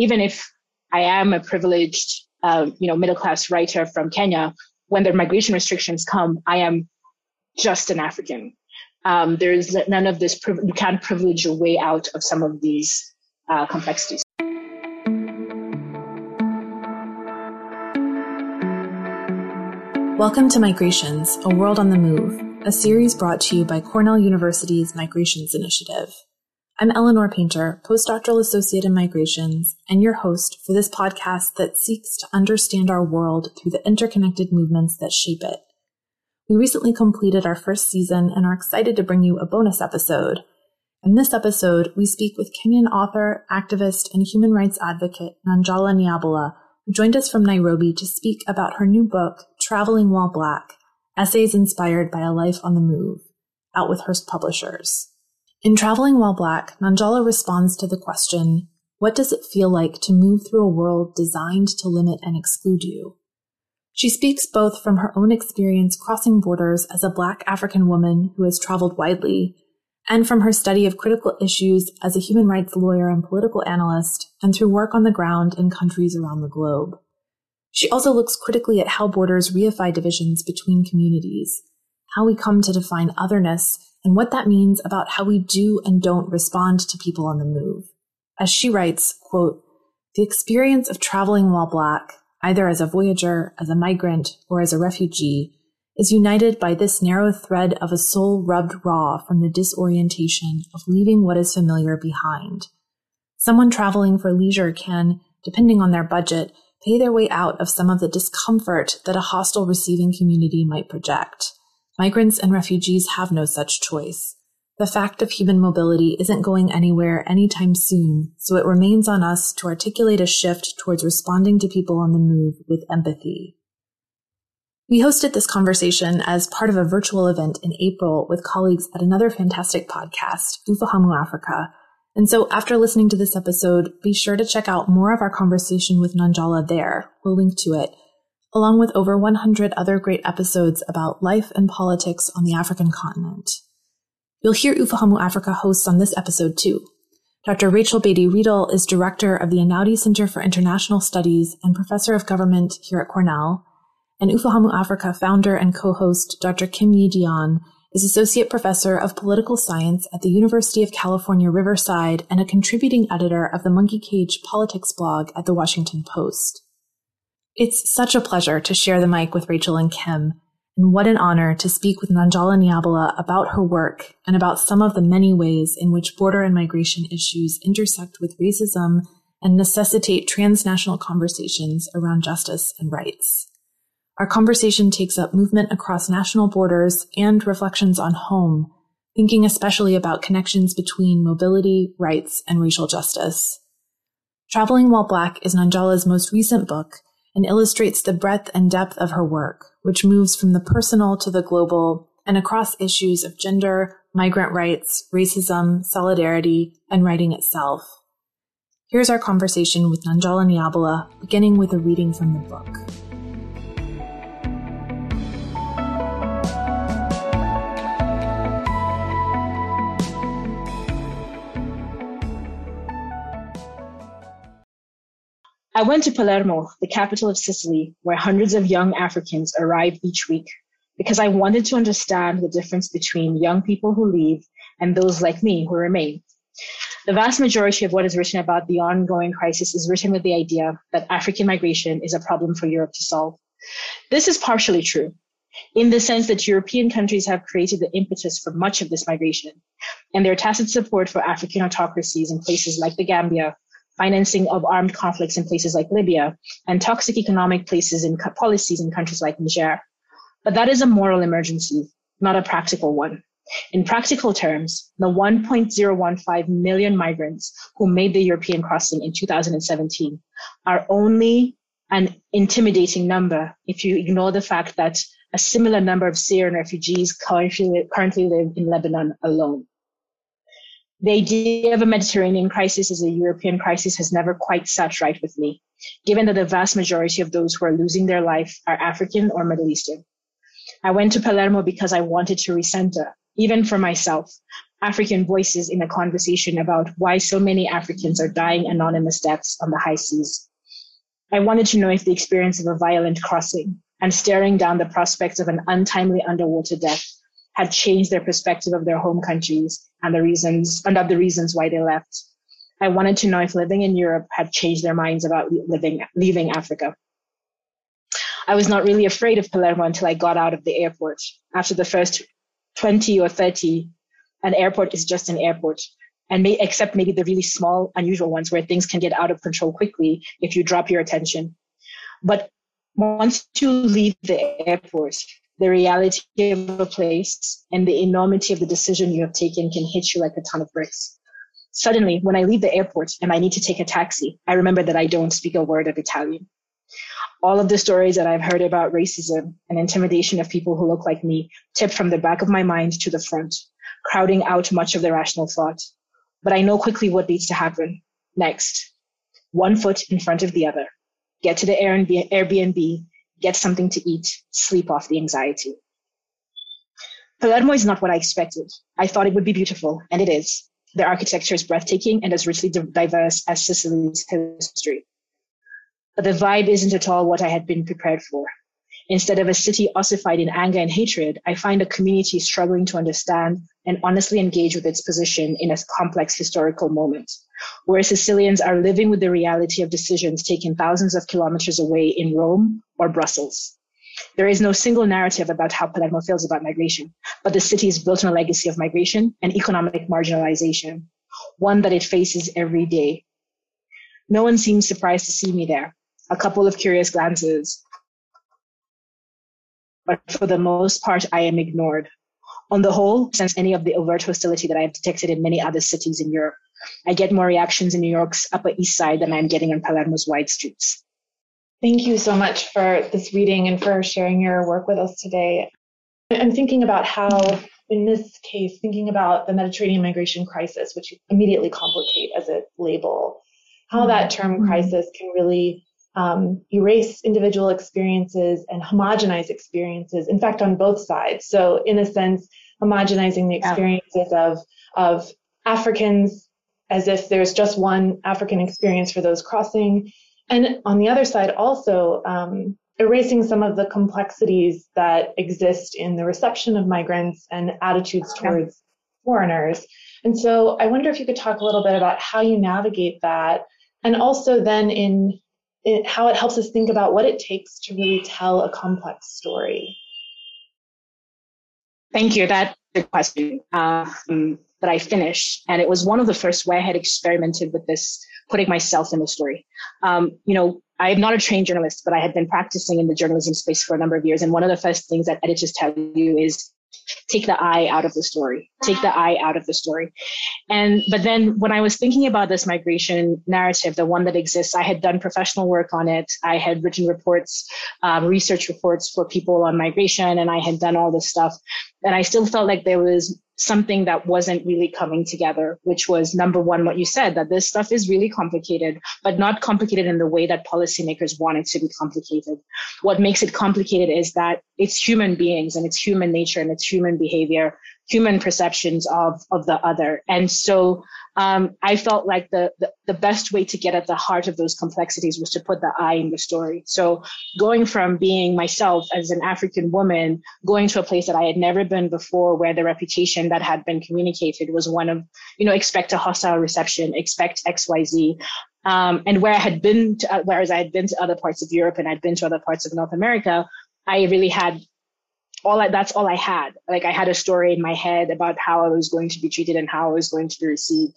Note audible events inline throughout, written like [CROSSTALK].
even if I am a privileged, uh, you know, middle class writer from Kenya, when the migration restrictions come, I am just an African. Um, there's none of this, you can't privilege your way out of some of these uh, complexities. Welcome to Migrations, A World on the Move, a series brought to you by Cornell University's Migrations Initiative. I'm Eleanor Painter, postdoctoral associate in migrations, and your host for this podcast that seeks to understand our world through the interconnected movements that shape it. We recently completed our first season and are excited to bring you a bonus episode. In this episode, we speak with Kenyan author, activist, and human rights advocate Nanjala Nyabola who joined us from Nairobi to speak about her new book, Traveling While Black Essays Inspired by a Life on the Move, out with Hurst Publishers. In Traveling While Black, Nanjala responds to the question, What does it feel like to move through a world designed to limit and exclude you? She speaks both from her own experience crossing borders as a Black African woman who has traveled widely and from her study of critical issues as a human rights lawyer and political analyst, and through work on the ground in countries around the globe. She also looks critically at how borders reify divisions between communities, how we come to define otherness, and what that means about how we do and don't respond to people on the move. As she writes, quote, the experience of traveling while black, either as a voyager, as a migrant, or as a refugee, is united by this narrow thread of a soul rubbed raw from the disorientation of leaving what is familiar behind. Someone traveling for leisure can, depending on their budget, pay their way out of some of the discomfort that a hostile receiving community might project. Migrants and refugees have no such choice. The fact of human mobility isn't going anywhere anytime soon, so it remains on us to articulate a shift towards responding to people on the move with empathy. We hosted this conversation as part of a virtual event in April with colleagues at another fantastic podcast, Ufahamu Africa. And so after listening to this episode, be sure to check out more of our conversation with Nanjala there. We'll link to it, along with over 100 other great episodes about life and politics on the African continent. You'll hear Ufahamu Africa hosts on this episode too. Dr. Rachel Beatty Riedel is director of the Einaudi Center for International Studies and professor of government here at Cornell and Ufahamu Africa founder and co-host Dr. Kim Yi Dionne is Associate Professor of Political Science at the University of California, Riverside and a contributing editor of the Monkey Cage Politics blog at the Washington Post. It's such a pleasure to share the mic with Rachel and Kim, and what an honor to speak with Nanjala Nyabola about her work and about some of the many ways in which border and migration issues intersect with racism and necessitate transnational conversations around justice and rights. Our conversation takes up movement across national borders and reflections on home, thinking especially about connections between mobility, rights, and racial justice. Traveling While Black is Nanjala's most recent book and illustrates the breadth and depth of her work, which moves from the personal to the global and across issues of gender, migrant rights, racism, solidarity, and writing itself. Here's our conversation with Nanjala Nyabola, beginning with a reading from the book. I went to Palermo, the capital of Sicily, where hundreds of young Africans arrive each week because I wanted to understand the difference between young people who leave and those like me who remain. The vast majority of what is written about the ongoing crisis is written with the idea that African migration is a problem for Europe to solve. This is partially true in the sense that European countries have created the impetus for much of this migration, and their tacit support for African autocracies in places like the Gambia, financing of armed conflicts in places like Libya, and toxic economic places and policies in countries like Niger. But that is a moral emergency, not a practical one. In practical terms, the 1.015 million migrants who made the European crossing in 2017 are only an intimidating number if you ignore the fact that a similar number of Syrian refugees currently, currently live in Lebanon alone. The idea of a Mediterranean crisis as a European crisis has never quite sat right with me, given that the vast majority of those who are losing their life are African or Middle Eastern. I went to Palermo because I wanted to recenter, even for myself, African voices in a conversation about why so many Africans are dying anonymous deaths on the high seas. I wanted to know if the experience of a violent crossing and staring down the prospect of an untimely underwater death had changed their perspective of their home countries and the reasons and of the reasons why they left. I wanted to know if living in Europe had changed their minds about living leaving Africa. I was not really afraid of Palermo until I got out of the airport. After the first 20 or 30, an airport is just an airport. And may, except maybe the really small, unusual ones where things can get out of control quickly if you drop your attention. But once you leave the airport, the reality of a place and the enormity of the decision you have taken can hit you like a ton of bricks. Suddenly, when I leave the airport and I need to take a taxi, I remember that I don't speak a word of Italian. All of the stories that I've heard about racism and intimidation of people who look like me tip from the back of my mind to the front, crowding out much of the rational thought. But I know quickly what needs to happen next. One foot in front of the other. Get to the Airbnb get something to eat, sleep off the anxiety. Palermo is not what I expected. I thought it would be beautiful, and it is. The architecture is breathtaking and as richly diverse as Sicily's history. But the vibe isn't at all what I had been prepared for. Instead of a city ossified in anger and hatred, I find a community struggling to understand and honestly engage with its position in a complex historical moment, where Sicilians are living with the reality of decisions taken thousands of kilometers away in Rome or Brussels. There is no single narrative about how Palermo feels about migration, but the city is built on a legacy of migration and economic marginalization, one that it faces every day. No one seems surprised to see me there. A couple of curious glances, but for the most part, I am ignored. On the whole, since any of the overt hostility that I have detected in many other cities in Europe, I get more reactions in New York's Upper East Side than I'm getting on Palermo's wide streets. Thank you so much for this reading and for sharing your work with us today. I'm thinking about how, in this case, thinking about the Mediterranean migration crisis, which you immediately complicate as a label, how that term mm-hmm. crisis can really um, erase individual experiences and homogenize experiences, in fact, on both sides. So, in a sense, homogenizing the experiences yeah. of, of Africans as if there's just one African experience for those crossing. And on the other side, also um, erasing some of the complexities that exist in the reception of migrants and attitudes towards yeah. foreigners. And so I wonder if you could talk a little bit about how you navigate that. And also then in it, how it helps us think about what it takes to really tell a complex story. Thank you. That's a question um, that I finished. And it was one of the first where I had experimented with this, putting myself in the story. Um, you know, I'm not a trained journalist, but I had been practicing in the journalism space for a number of years. And one of the first things that editors tell you is take the I out of the story, take the I out of the story. And, but then when I was thinking about this migration narrative, the one that exists, I had done professional work on it. I had written reports, um, research reports for people on migration, and I had done all this stuff. And I still felt like there was something that wasn't really coming together, which was number one, what you said, that this stuff is really complicated, but not complicated in the way that policymakers want it to be complicated. What makes it complicated is that it's human beings and it's human nature and it's human behavior, human perceptions of, of the other. And so um, I felt like the, the, the best way to get at the heart of those complexities was to put the I in the story. So going from being myself as an African woman, going to a place that I had never been before, where the reputation that had been communicated was one of, you know, expect a hostile reception, expect X, Y, Z. Um, and where I had been, to, uh, whereas I had been to other parts of Europe and I'd been to other parts of North America, I really had all I, that's all I had. Like I had a story in my head about how I was going to be treated and how I was going to be received.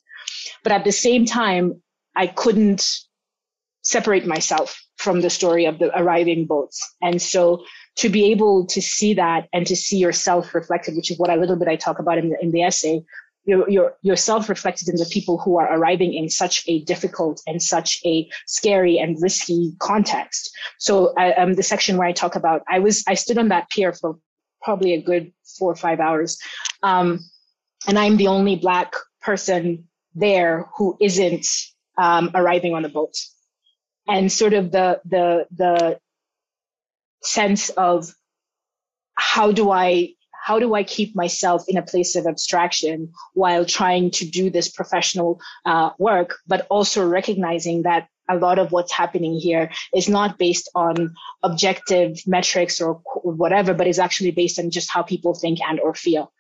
But at the same time, I couldn't separate myself from the story of the arriving boats. And so to be able to see that and to see yourself reflected, which is what a little bit I talk about in the, in the essay, your, your, yourself reflected in the people who are arriving in such a difficult and such a scary and risky context. So uh, um, the section where I talk about, I was, I stood on that pier for probably a good four or five hours. Um, and I'm the only black person there who isn't um, arriving on the boat. And sort of the, the, the sense of how do I, how do I keep myself in a place of abstraction while trying to do this professional uh, work, but also recognizing that a lot of what's happening here is not based on objective metrics or whatever, but is actually based on just how people think and or feel.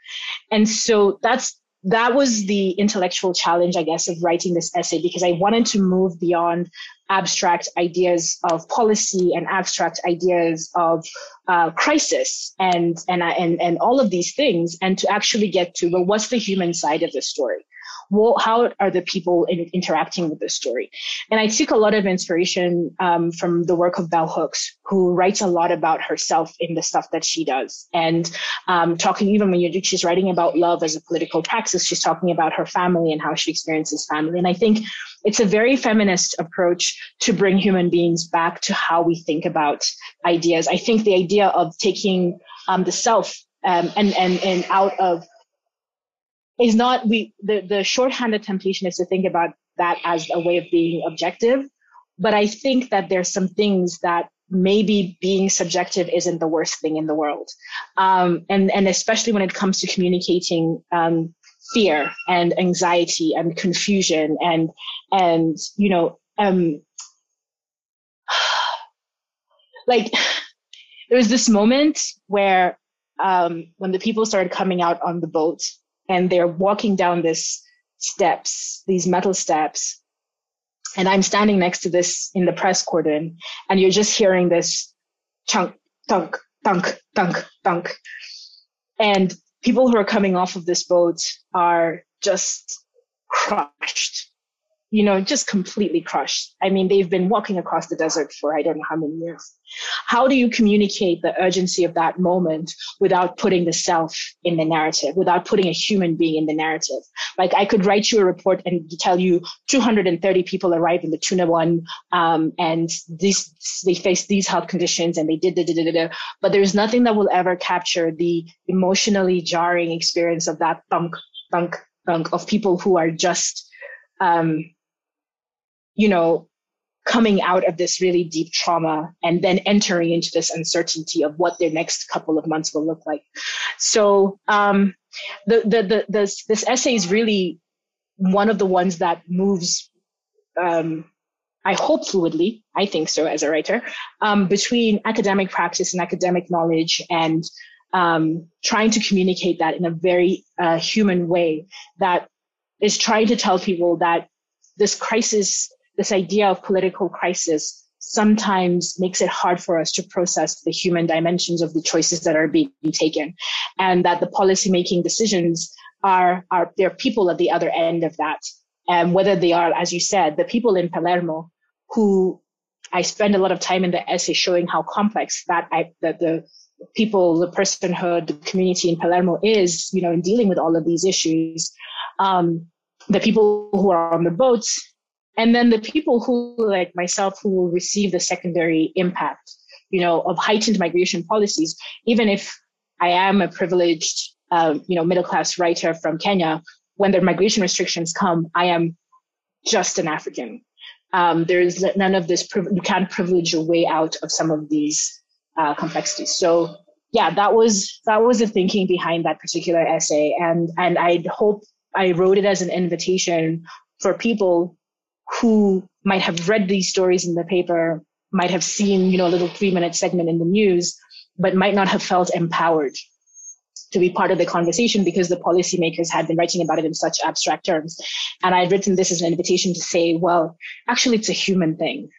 And so that's that was the intellectual challenge, I guess, of writing this essay because I wanted to move beyond abstract ideas of policy and abstract ideas of uh, crisis and and and and all of these things, and to actually get to well, what's the human side of the story? well, how are the people in, interacting with the story? And I took a lot of inspiration um, from the work of Bell Hooks, who writes a lot about herself in the stuff that she does. And um, talking even when you, she's writing about love as a political praxis, she's talking about her family and how she experiences family. And I think it's a very feminist approach to bring human beings back to how we think about ideas. I think the idea of taking um, the self um, and and and out of is not we the the shorthanded temptation is to think about that as a way of being objective but i think that there's some things that maybe being subjective isn't the worst thing in the world. Um, and and especially when it comes to communicating um, fear and anxiety and confusion and and you know um, [SIGHS] like there was this moment where um, when the people started coming out on the boat and they're walking down this steps, these metal steps. And I'm standing next to this in the press cordon, and you're just hearing this chunk, thunk, thunk, thunk, thunk. And people who are coming off of this boat are just crushed you know, just completely crushed. I mean, they've been walking across the desert for I don't know how many years. How do you communicate the urgency of that moment without putting the self in the narrative, without putting a human being in the narrative? Like I could write you a report and tell you 230 people arrived in the Tuna One, um, and these they faced these health conditions and they did da, da, da, da, but there's nothing that will ever capture the emotionally jarring experience of that thunk, thunk, thunk of people who are just um, you know, coming out of this really deep trauma and then entering into this uncertainty of what their next couple of months will look like. So um, the, the, the, this, this essay is really one of the ones that moves, um, I hope fluidly, I think so as a writer, um, between academic practice and academic knowledge and um, trying to communicate that in a very uh, human way that is trying to tell people that this crisis this idea of political crisis sometimes makes it hard for us to process the human dimensions of the choices that are being taken and that the policymaking decisions are, are there are people at the other end of that. And whether they are as you said the people in palermo who i spend a lot of time in the essay showing how complex that I, that the people the personhood the community in palermo is you know in dealing with all of these issues. Um, the people who are on the boats and then the people who, like myself, who will receive the secondary impact, you know, of heightened migration policies, even if I am a privileged, uh, you know, middle class writer from Kenya, when the migration restrictions come, I am just an African. Um, there's none of this, you can't privilege your way out of some of these uh, complexities. So yeah, that was, that was the thinking behind that particular essay. And, and I hope I wrote it as an invitation for people who might have read these stories in the paper, might have seen, you know, a little three minute segment in the news, but might not have felt empowered to be part of the conversation because the policymakers had been writing about it in such abstract terms. And I'd written this as an invitation to say, well, actually, it's a human thing.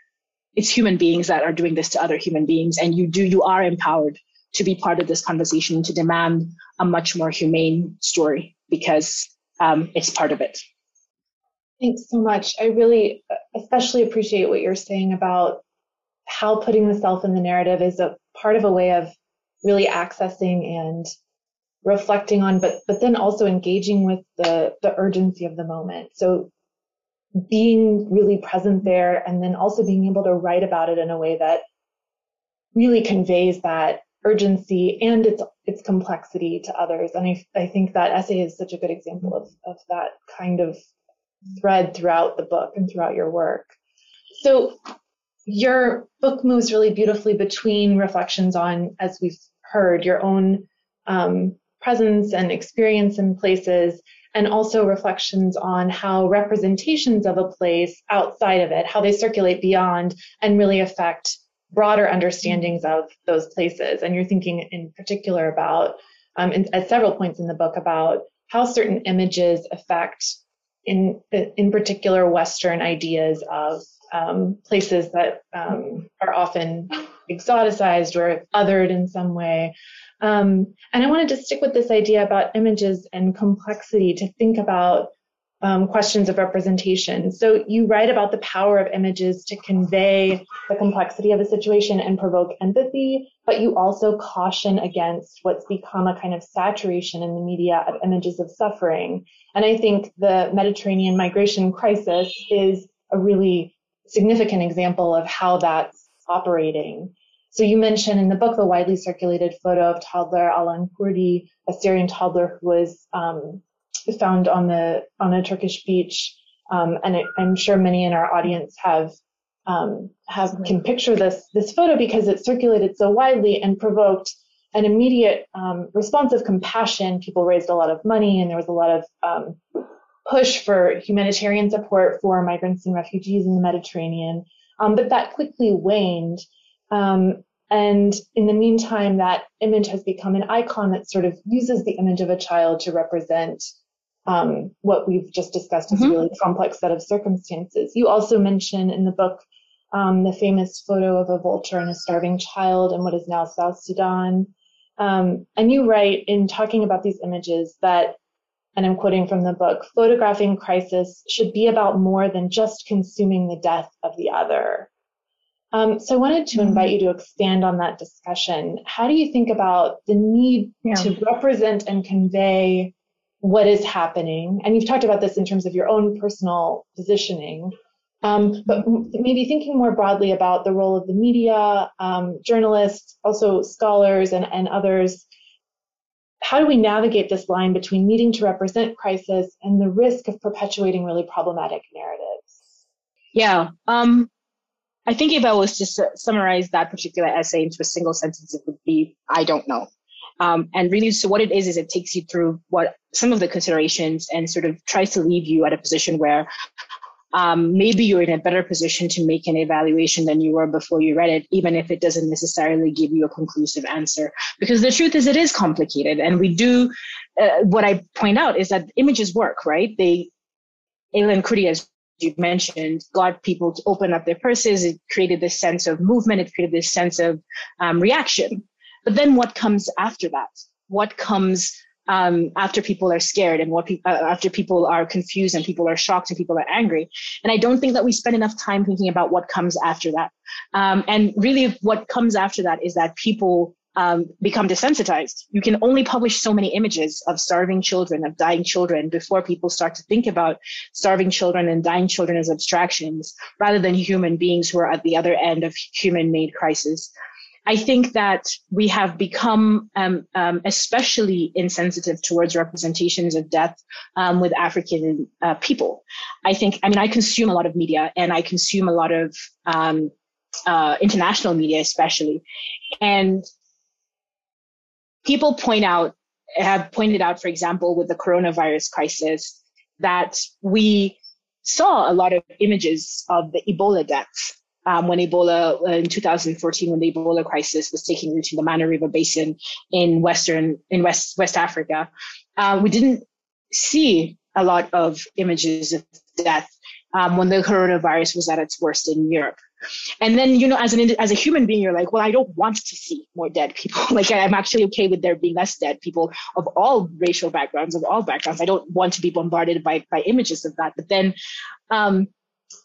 It's human beings that are doing this to other human beings. And you do, you are empowered to be part of this conversation, to demand a much more humane story because um, it's part of it. Thanks so much. I really uh, especially appreciate what you're saying about how putting the self in the narrative is a part of a way of really accessing and reflecting on, but but then also engaging with the the urgency of the moment. So being really present there and then also being able to write about it in a way that really conveys that urgency and its its complexity to others. And I, I think that essay is such a good example of, of that kind of thread throughout the book and throughout your work. So your book moves really beautifully between reflections on, as we've heard, your own um, presence and experience in places, and also reflections on how representations of a place outside of it, how they circulate beyond and really affect broader understandings of those places. And you're thinking in particular about, um, in, at several points in the book, about how certain images affect, in in particular, Western ideas of um, places that um, are often exoticized or othered in some way. Um, and I wanted to stick with this idea about images and complexity to think about um, questions of representation. So you write about the power of images to convey the complexity of a situation and provoke empathy, but you also caution against what's become a kind of saturation in the media of images of suffering. And I think the Mediterranean migration crisis is a really significant example of how that's operating. So you mentioned in the book the widely circulated photo of toddler Alan Kurdi, a Syrian toddler who was um, found on the on a Turkish beach, um, and it, I'm sure many in our audience have um, have can picture this this photo because it circulated so widely and provoked an immediate um, response of compassion. People raised a lot of money, and there was a lot of um, push for humanitarian support for migrants and refugees in the Mediterranean. Um, but that quickly waned. Um, and in the meantime, that image has become an icon that sort of uses the image of a child to represent um, what we've just discussed is mm-hmm. a really complex set of circumstances. You also mention in the book um, the famous photo of a vulture and a starving child in what is now South Sudan. Um, and you write in talking about these images that, and I'm quoting from the book, photographing crisis should be about more than just consuming the death of the other. Um, so I wanted to invite mm-hmm. you to expand on that discussion. How do you think about the need yeah. to represent and convey what is happening. And you've talked about this in terms of your own personal positioning. Um, but maybe thinking more broadly about the role of the media, um, journalists, also scholars and, and others. How do we navigate this line between needing to represent crisis and the risk of perpetuating really problematic narratives? Yeah. Um, I think if I was to summarize that particular essay into a single sentence, it would be I don't know. Um, and really, so what it is, is it takes you through what some of the considerations and sort of tries to leave you at a position where um, maybe you're in a better position to make an evaluation than you were before you read it, even if it doesn't necessarily give you a conclusive answer. Because the truth is, it is complicated. And we do, uh, what I point out is that images work, right? They, Aylan Kurdi, as you mentioned, got people to open up their purses. It created this sense of movement. It created this sense of um, reaction. But then what comes after that? What comes um, after people are scared and what pe- uh, after people are confused and people are shocked and people are angry. And I don't think that we spend enough time thinking about what comes after that. Um, and really, what comes after that is that people um, become desensitized. You can only publish so many images of starving children, of dying children, before people start to think about starving children and dying children as abstractions rather than human beings who are at the other end of human made crisis. I think that we have become um, um, especially insensitive towards representations of death um, with African uh, people. I think, I mean, I consume a lot of media and I consume a lot of um, uh, international media, especially. And people point out, have pointed out, for example, with the coronavirus crisis, that we saw a lot of images of the Ebola deaths um, when Ebola uh, in 2014, when the Ebola crisis was taking root in the Mano River Basin in Western, in West, West Africa, uh, we didn't see a lot of images of death um, when the coronavirus was at its worst in Europe. And then, you know, as an as a human being, you're like, well, I don't want to see more dead people. [LAUGHS] like, I'm actually okay with there being less dead people of all racial backgrounds, of all backgrounds. I don't want to be bombarded by by images of that. But then, um,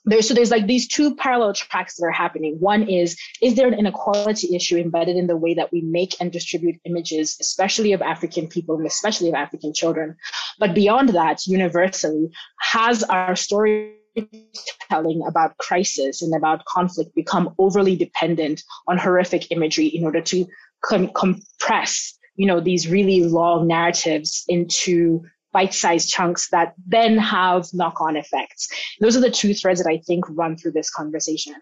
there's so there's like these two parallel tracks that are happening. One is is there an inequality issue embedded in the way that we make and distribute images, especially of African people and especially of African children? But beyond that, universally, has our storytelling about crisis and about conflict become overly dependent on horrific imagery in order to com- compress, you know, these really long narratives into bite-sized chunks that then have knock-on effects. Those are the two threads that I think run through this conversation.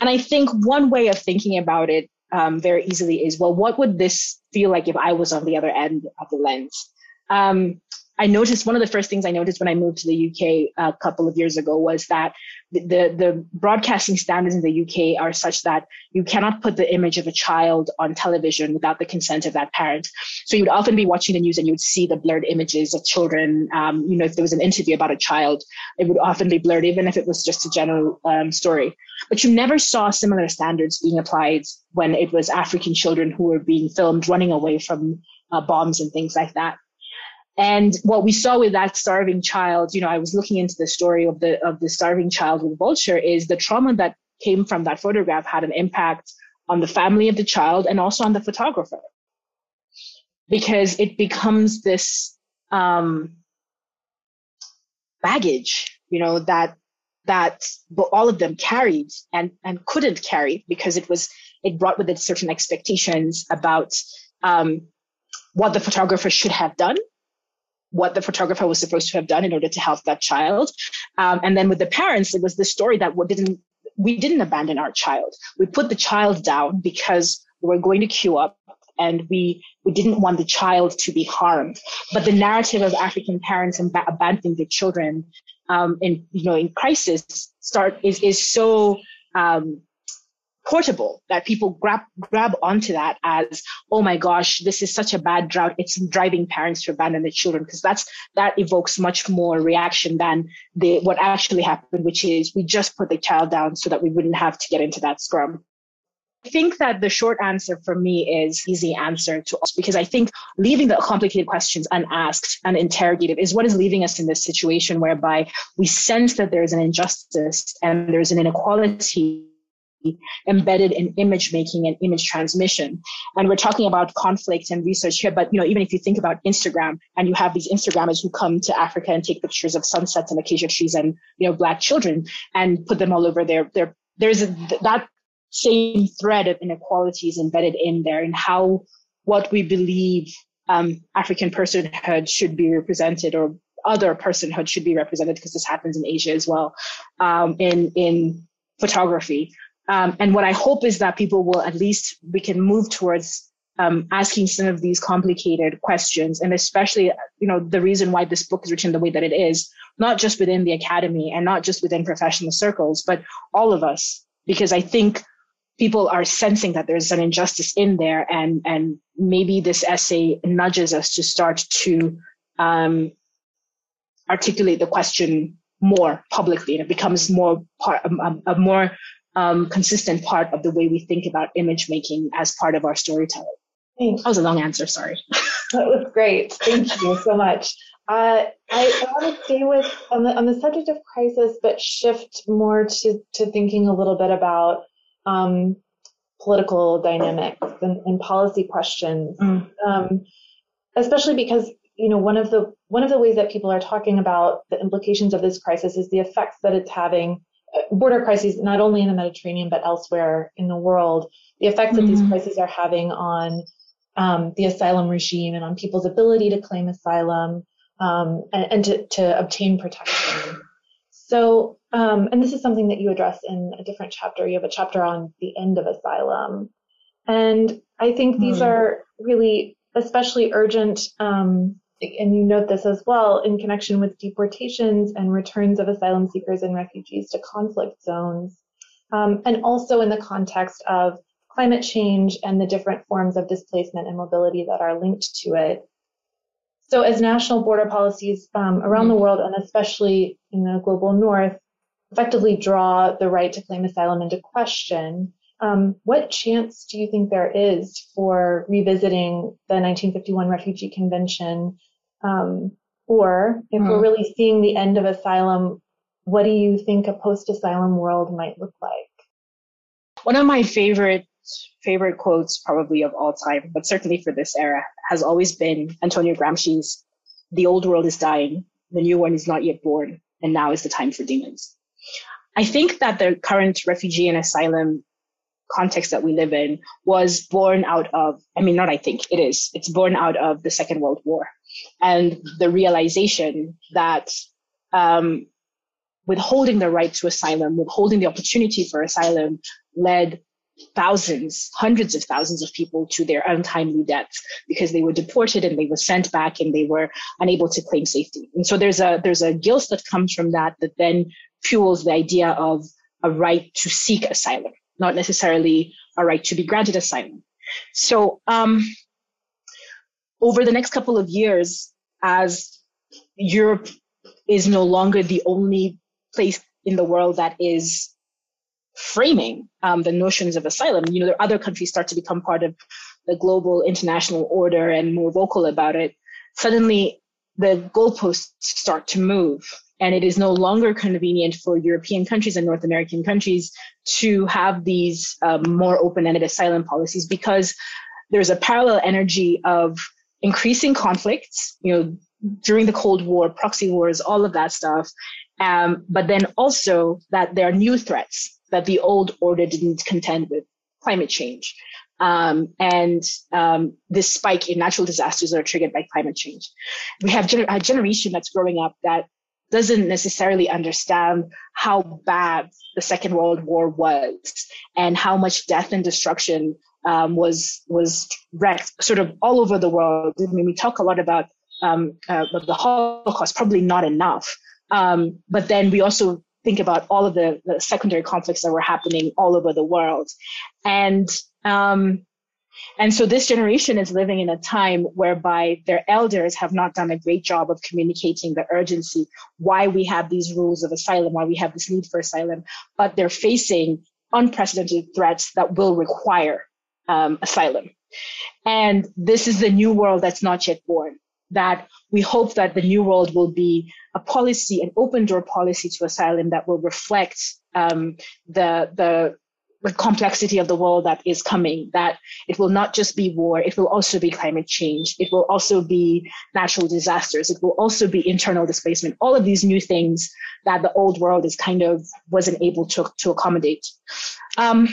And I think one way of thinking about it um, very easily is, well, what would this feel like if I was on the other end of the lens? Um, I noticed one of the first things I noticed when I moved to the UK a couple of years ago was that the, the, broadcasting standards in the UK are such that you cannot put the image of a child on television without the consent of that parent. So you would often be watching the news and you would see the blurred images of children. Um, you know, if there was an interview about a child, it would often be blurred, even if it was just a general um, story. But you never saw similar standards being applied when it was African children who were being filmed running away from uh, bombs and things like that. And what we saw with that starving child, you know, I was looking into the story of the of the starving child with vulture is the trauma that came from that photograph had an impact on the family of the child and also on the photographer. Because it becomes this um, baggage, you know, that that all of them carried and and couldn't carry because it was it brought with it certain expectations about um, what the photographer should have done what the photographer was supposed to have done in order to help that child. Um, and then with the parents, it was the story that we didn't we didn't abandon our child. We put the child down because we were going to queue up and we we didn't want the child to be harmed. But the narrative of African parents ab- abandoning their children um, in you know in crisis start is is so um, portable that people grab grab onto that as oh my gosh this is such a bad drought it's driving parents to abandon their children because that's that evokes much more reaction than the what actually happened which is we just put the child down so that we wouldn't have to get into that scrum. I think that the short answer for me is easy answer to us because I think leaving the complicated questions unasked and interrogative is what is leaving us in this situation whereby we sense that there is an injustice and there's an inequality embedded in image making and image transmission. And we're talking about conflict and research here, but you know, even if you think about Instagram and you have these Instagrammers who come to Africa and take pictures of sunsets and acacia trees and you know black children and put them all over there, there there's a, that same thread of inequalities embedded in there and how what we believe um, African personhood should be represented or other personhood should be represented because this happens in Asia as well um, in in photography um, and what I hope is that people will at least we can move towards um, asking some of these complicated questions, and especially you know the reason why this book is written the way that it is, not just within the academy and not just within professional circles, but all of us, because I think people are sensing that there's an injustice in there, and and maybe this essay nudges us to start to um, articulate the question more publicly, and it becomes more part a, a more um, consistent part of the way we think about image making as part of our storytelling. Thanks. That was a long answer. Sorry. [LAUGHS] that was great. Thank you so much. Uh, I, I, want to stay with on the on the subject of crisis, but shift more to to thinking a little bit about um, political dynamics and, and policy questions, mm. um, especially because you know one of the one of the ways that people are talking about the implications of this crisis is the effects that it's having border crises, not only in the Mediterranean, but elsewhere in the world, the effects mm-hmm. that these mm-hmm. crises are having on um, the asylum regime and on people's ability to claim asylum um, and, and to, to, obtain protection. So, um, and this is something that you address in a different chapter. You have a chapter on the end of asylum. And I think these mm. are really especially urgent um, and you note this as well in connection with deportations and returns of asylum seekers and refugees to conflict zones, um, and also in the context of climate change and the different forms of displacement and mobility that are linked to it. So, as national border policies um, around the world, and especially in the global north, effectively draw the right to claim asylum into question, um, what chance do you think there is for revisiting the 1951 Refugee Convention um, or if mm. we're hmm. really seeing the end of asylum, what do you think a post-asylum world might look like? One of my favorite favorite quotes, probably of all time, but certainly for this era, has always been Antonio Gramsci's "The old world is dying, the new one is not yet born, and now is the time for demons." I think that the current refugee and asylum context that we live in was born out of, I mean, not I think, it is, it's born out of the Second World War and the realization that um, withholding the right to asylum, withholding the opportunity for asylum led thousands, hundreds of thousands of people to their untimely deaths because they were deported and they were sent back and they were unable to claim safety. And so there's a there's a guilt that comes from that that then fuels the idea of a right to seek asylum, not necessarily a right to be granted asylum. So um, over the next couple of years, as Europe is no longer the only place in the world that is framing um, the notions of asylum. You know, there other countries start to become part of the global international order and more vocal about it. Suddenly, the goalposts start to move, and it is no longer convenient for European countries and North American countries to have these um, more open-ended asylum policies because there's a parallel energy of increasing conflicts. You know, during the Cold War, proxy wars, all of that stuff. Um, but then also that there are new threats that the old order didn't contend with climate change. Um, and um, this spike in natural disasters that are triggered by climate change. We have gener- a generation that's growing up that doesn't necessarily understand how bad the Second World War was and how much death and destruction um, was was wrecked sort of all over the world. I mean, we talk a lot about um, uh, the Holocaust, probably not enough. Um, but then we also think about all of the, the, secondary conflicts that were happening all over the world. And, um, and so this generation is living in a time whereby their elders have not done a great job of communicating the urgency, why we have these rules of asylum, why we have this need for asylum, but they're facing unprecedented threats that will require um, asylum. And this is the new world that's not yet born that we hope that the new world will be a policy, an open door policy to asylum that will reflect um, the, the the complexity of the world that is coming, that it will not just be war, it will also be climate change, it will also be natural disasters, it will also be internal displacement, all of these new things that the old world is kind of wasn't able to, to accommodate. Um,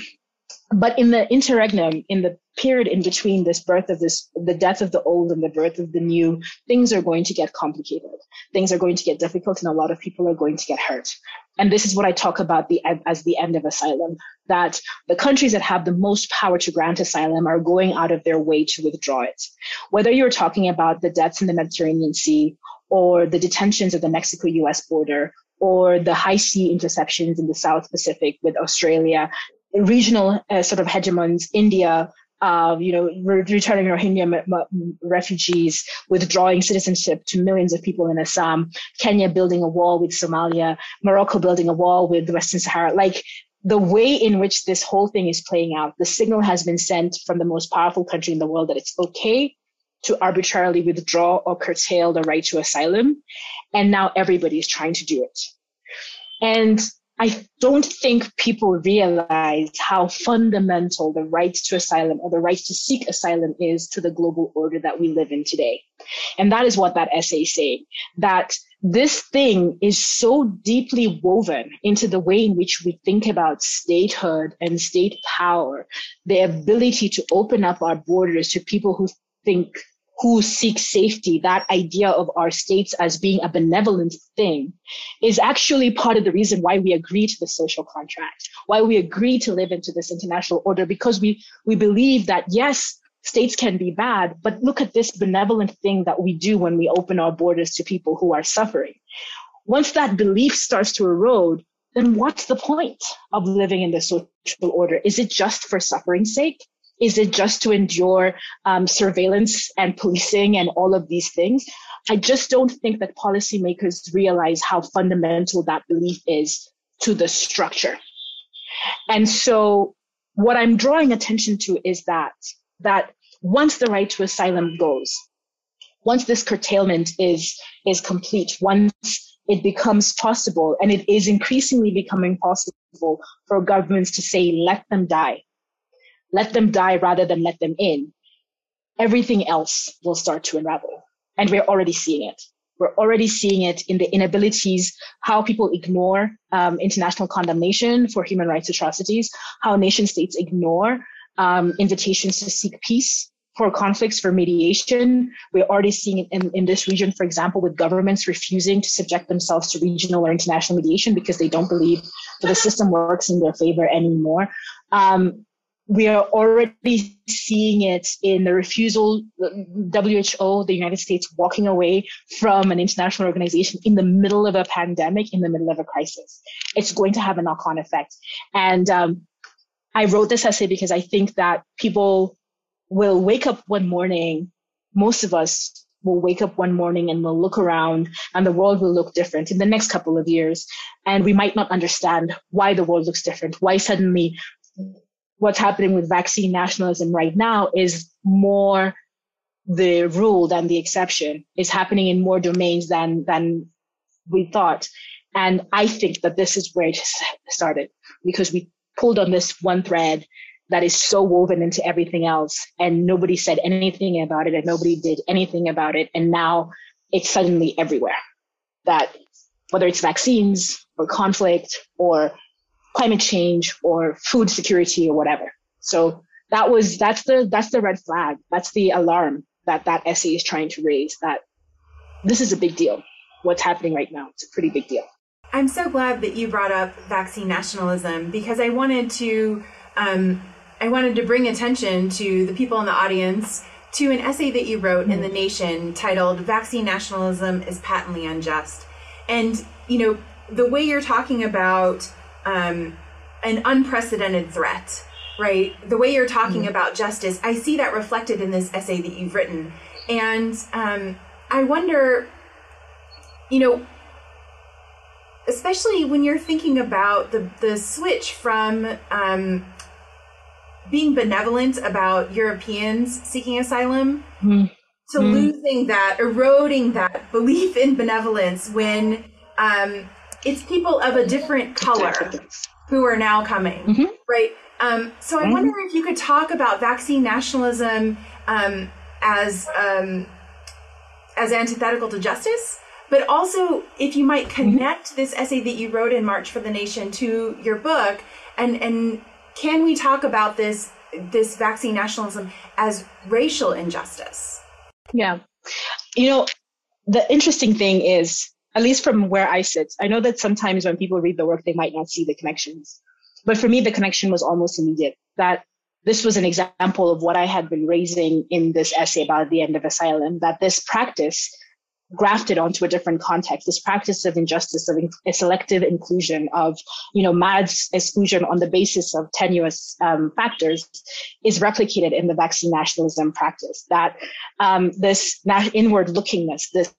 but in the interregnum, in the period in between this birth of this, the death of the old and the birth of the new, things are going to get complicated. Things are going to get difficult and a lot of people are going to get hurt. And this is what I talk about the, as the end of asylum, that the countries that have the most power to grant asylum are going out of their way to withdraw it. Whether you're talking about the deaths in the Mediterranean Sea or the detentions at the Mexico US border or the high sea interceptions in the South Pacific with Australia, regional uh, sort of hegemons, India, uh, you know, re- returning Rohingya m- m- refugees, withdrawing citizenship to millions of people in Assam, Kenya building a wall with Somalia, Morocco building a wall with Western Sahara. Like the way in which this whole thing is playing out, the signal has been sent from the most powerful country in the world that it's okay to arbitrarily withdraw or curtail the right to asylum. And now everybody is trying to do it. And I don't think people realize how fundamental the right to asylum or the right to seek asylum is to the global order that we live in today. And that is what that essay is saying, that this thing is so deeply woven into the way in which we think about statehood and state power, the ability to open up our borders to people who think who seek safety, that idea of our states as being a benevolent thing is actually part of the reason why we agree to the social contract, why we agree to live into this international order, because we, we believe that yes, states can be bad, but look at this benevolent thing that we do when we open our borders to people who are suffering. Once that belief starts to erode, then what's the point of living in the social order? Is it just for suffering's sake? Is it just to endure um, surveillance and policing and all of these things? I just don't think that policymakers realize how fundamental that belief is to the structure. And so what I'm drawing attention to is that, that once the right to asylum goes, once this curtailment is, is complete, once it becomes possible, and it is increasingly becoming possible for governments to say, let them die let them die rather than let them in, everything else will start to unravel. And we're already seeing it. We're already seeing it in the inabilities, how people ignore um, international condemnation for human rights atrocities, how nation states ignore um, invitations to seek peace for conflicts, for mediation. We're already seeing it in, in this region, for example, with governments refusing to subject themselves to regional or international mediation because they don't believe that the system works in their favor anymore. Um, we are already seeing it in the refusal, WHO, the United States walking away from an international organization in the middle of a pandemic, in the middle of a crisis. It's going to have a knock on effect. And um, I wrote this essay because I think that people will wake up one morning, most of us will wake up one morning and we'll look around and the world will look different in the next couple of years. And we might not understand why the world looks different, why suddenly what's happening with vaccine nationalism right now is more the rule than the exception. Is happening in more domains than than we thought. And i think that this is where it started because we pulled on this one thread that is so woven into everything else and nobody said anything about it and nobody did anything about it and now it's suddenly everywhere. That whether it's vaccines or conflict or climate change or food security or whatever. So that was that's the that's the red flag. That's the alarm that that essay is trying to raise. That this is a big deal. What's happening right now? It's a pretty big deal. I'm so glad that you brought up vaccine nationalism because I wanted to um, I wanted to bring attention to the people in the audience to an essay that you wrote mm-hmm. in the Nation titled "Vaccine Nationalism is Patently Unjust," and you know the way you're talking about um, an unprecedented threat, right? The way you're talking mm about justice, I see that reflected in this essay that you've written. And um, I wonder, you know, especially when you're thinking about the, the switch from um, being benevolent about Europeans seeking asylum mm to mm losing that, eroding that belief in benevolence when um, it's people of a different color who are now coming, mm-hmm. right? Um, so I mm-hmm. wonder if you could talk about vaccine nationalism um, as um, as antithetical to justice, but also if you might mm-hmm. connect mm-hmm. this essay that you wrote in March for the Nation to your book, and and can we talk about this this vaccine nationalism as racial injustice? Yeah, you know, the interesting thing is at least from where I sit, I know that sometimes when people read the work, they might not see the connections. But for me, the connection was almost immediate that this was an example of what I had been raising in this essay about the end of asylum, that this practice grafted onto a different context. This practice of injustice, of a selective inclusion, of you know mass exclusion on the basis of tenuous um, factors, is replicated in the vaccine nationalism practice. That um, this inward lookingness, this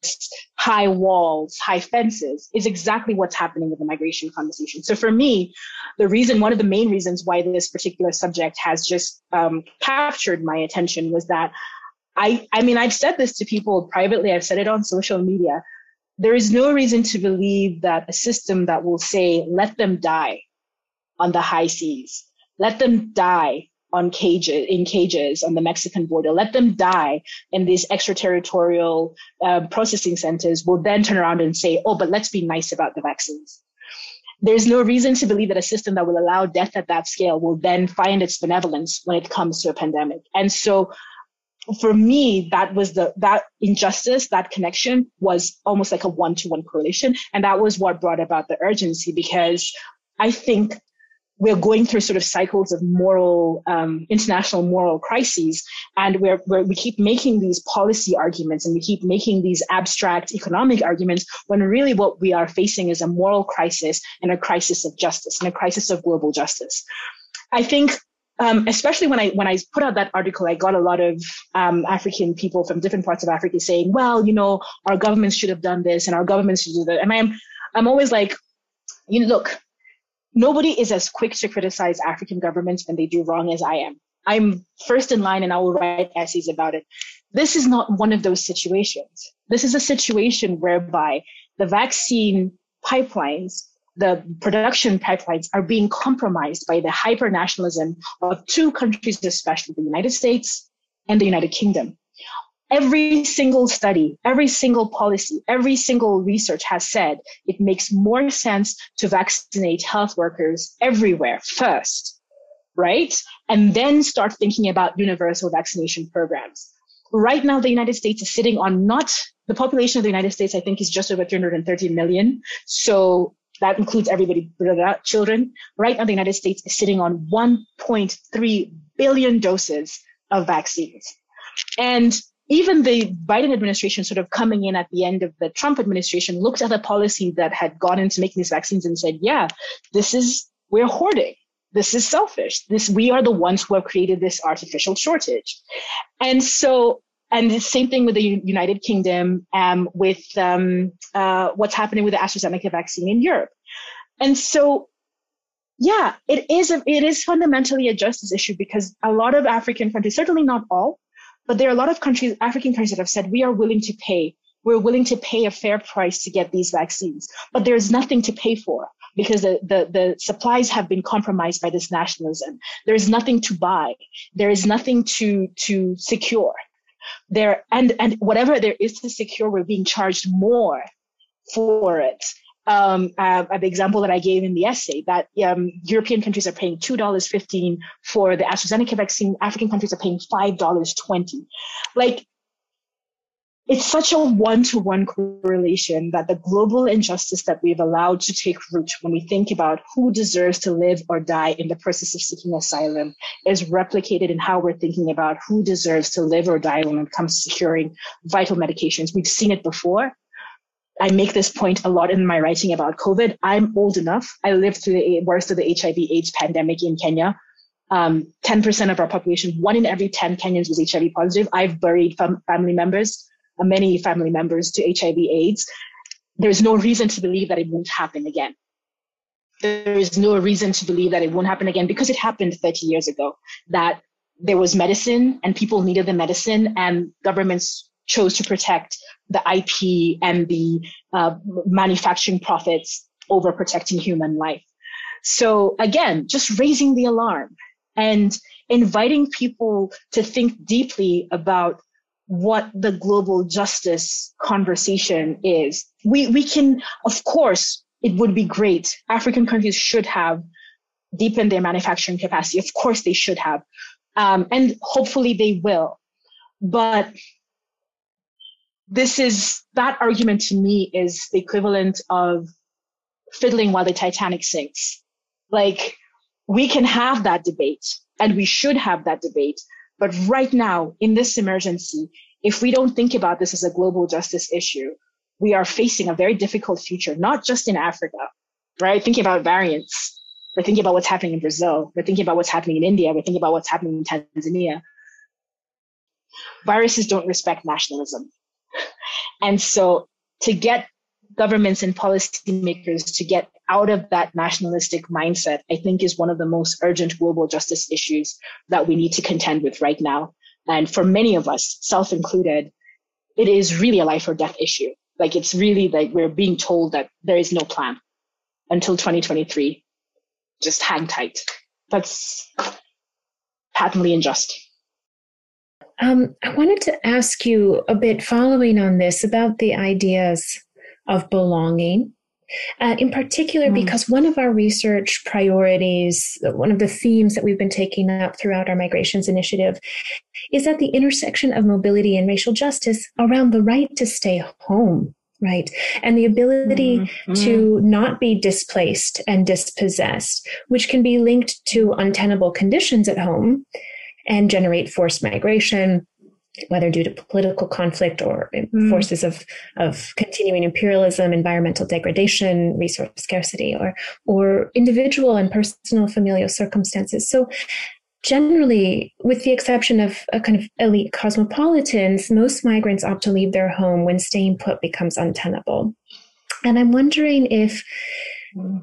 high walls, high fences, is exactly what's happening with the migration conversation. So for me, the reason, one of the main reasons why this particular subject has just um, captured my attention was that I, I mean, I've said this to people privately, I've said it on social media. There is no reason to believe that a system that will say, let them die on the high seas, let them die on cages, in cages on the Mexican border, let them die in these extraterritorial uh, processing centers will then turn around and say, oh, but let's be nice about the vaccines. There's no reason to believe that a system that will allow death at that scale will then find its benevolence when it comes to a pandemic. And so for me, that was the, that injustice, that connection was almost like a one to one correlation. And that was what brought about the urgency because I think we're going through sort of cycles of moral, um, international moral crises. And we're, we keep making these policy arguments and we keep making these abstract economic arguments when really what we are facing is a moral crisis and a crisis of justice and a crisis of global justice. I think um, especially when I when I put out that article, I got a lot of um, African people from different parts of Africa saying, "Well, you know, our governments should have done this, and our governments should do that." And I'm I'm always like, you know, look, nobody is as quick to criticize African governments when they do wrong as I am. I'm first in line, and I will write essays about it. This is not one of those situations. This is a situation whereby the vaccine pipelines the production pipelines are being compromised by the hyper-nationalism of two countries, especially the United States and the United Kingdom. Every single study, every single policy, every single research has said it makes more sense to vaccinate health workers everywhere first, right? And then start thinking about universal vaccination programs. Right now, the United States is sitting on not the population of the United States, I think, is just over 330 million. So that includes everybody, children. Right now, the United States is sitting on 1.3 billion doses of vaccines. And even the Biden administration sort of coming in at the end of the Trump administration looked at the policy that had gone into making these vaccines and said, yeah, this is, we're hoarding. This is selfish. This, we are the ones who have created this artificial shortage. And so, and the same thing with the United Kingdom, um, with um, uh, what's happening with the AstraZeneca vaccine in Europe. And so yeah, it is a, it is fundamentally a justice issue because a lot of African countries, certainly not all, but there are a lot of countries, African countries that have said we are willing to pay. We're willing to pay a fair price to get these vaccines, but there's nothing to pay for because the, the, the supplies have been compromised by this nationalism. There is nothing to buy. There is nothing to, to secure there. And, and whatever there is to secure, we're being charged more for it um, uh, the example that I gave in the essay that um, European countries are paying $2.15 for the AstraZeneca vaccine. African countries are paying $5.20. Like, it's such a one-to-one correlation that the global injustice that we've allowed to take root when we think about who deserves to live or die in the process of seeking asylum is replicated in how we're thinking about who deserves to live or die when it comes to securing vital medications. We've seen it before. I make this point a lot in my writing about COVID. I'm old enough. I lived through the worst of the HIV AIDS pandemic in Kenya. Um, 10% of our population, one in every 10 Kenyans was HIV positive. I've buried fam- family members, many family members to HIV AIDS. There's no reason to believe that it won't happen again. There is no reason to believe that it won't happen again because it happened 30 years ago that there was medicine and people needed the medicine and governments chose to protect the IP and the uh, manufacturing profits over protecting human life. So again, just raising the alarm and inviting people to think deeply about what the global justice conversation is. We, we can, of course, it would be great. African countries should have deepened their manufacturing capacity. Of course, they should have. Um, and hopefully they will. But this is that argument to me is the equivalent of fiddling while the Titanic sinks. Like we can have that debate and we should have that debate. But right now in this emergency, if we don't think about this as a global justice issue, we are facing a very difficult future, not just in Africa, right? Thinking about variants. We're thinking about what's happening in Brazil. We're thinking about what's happening in India. We're thinking about what's happening in Tanzania. Viruses don't respect nationalism. And so to get governments and policymakers to get out of that nationalistic mindset, I think is one of the most urgent global justice issues that we need to contend with right now. And for many of us, self included, it is really a life or death issue. Like it's really like we're being told that there is no plan until 2023. Just hang tight. That's patently unjust. Um, I wanted to ask you a bit following on this about the ideas of belonging. Uh, in particular, mm. because one of our research priorities, one of the themes that we've been taking up throughout our migrations initiative, is at the intersection of mobility and racial justice around the right to stay home right and the ability mm-hmm. to not be displaced and dispossessed which can be linked to untenable conditions at home and generate forced migration whether due to political conflict or mm. forces of, of continuing imperialism, environmental degradation, resource scarcity, or, or individual and personal familial circumstances. So generally, with the exception of a kind of elite cosmopolitans, most migrants opt to leave their home when staying put becomes untenable. And I'm wondering if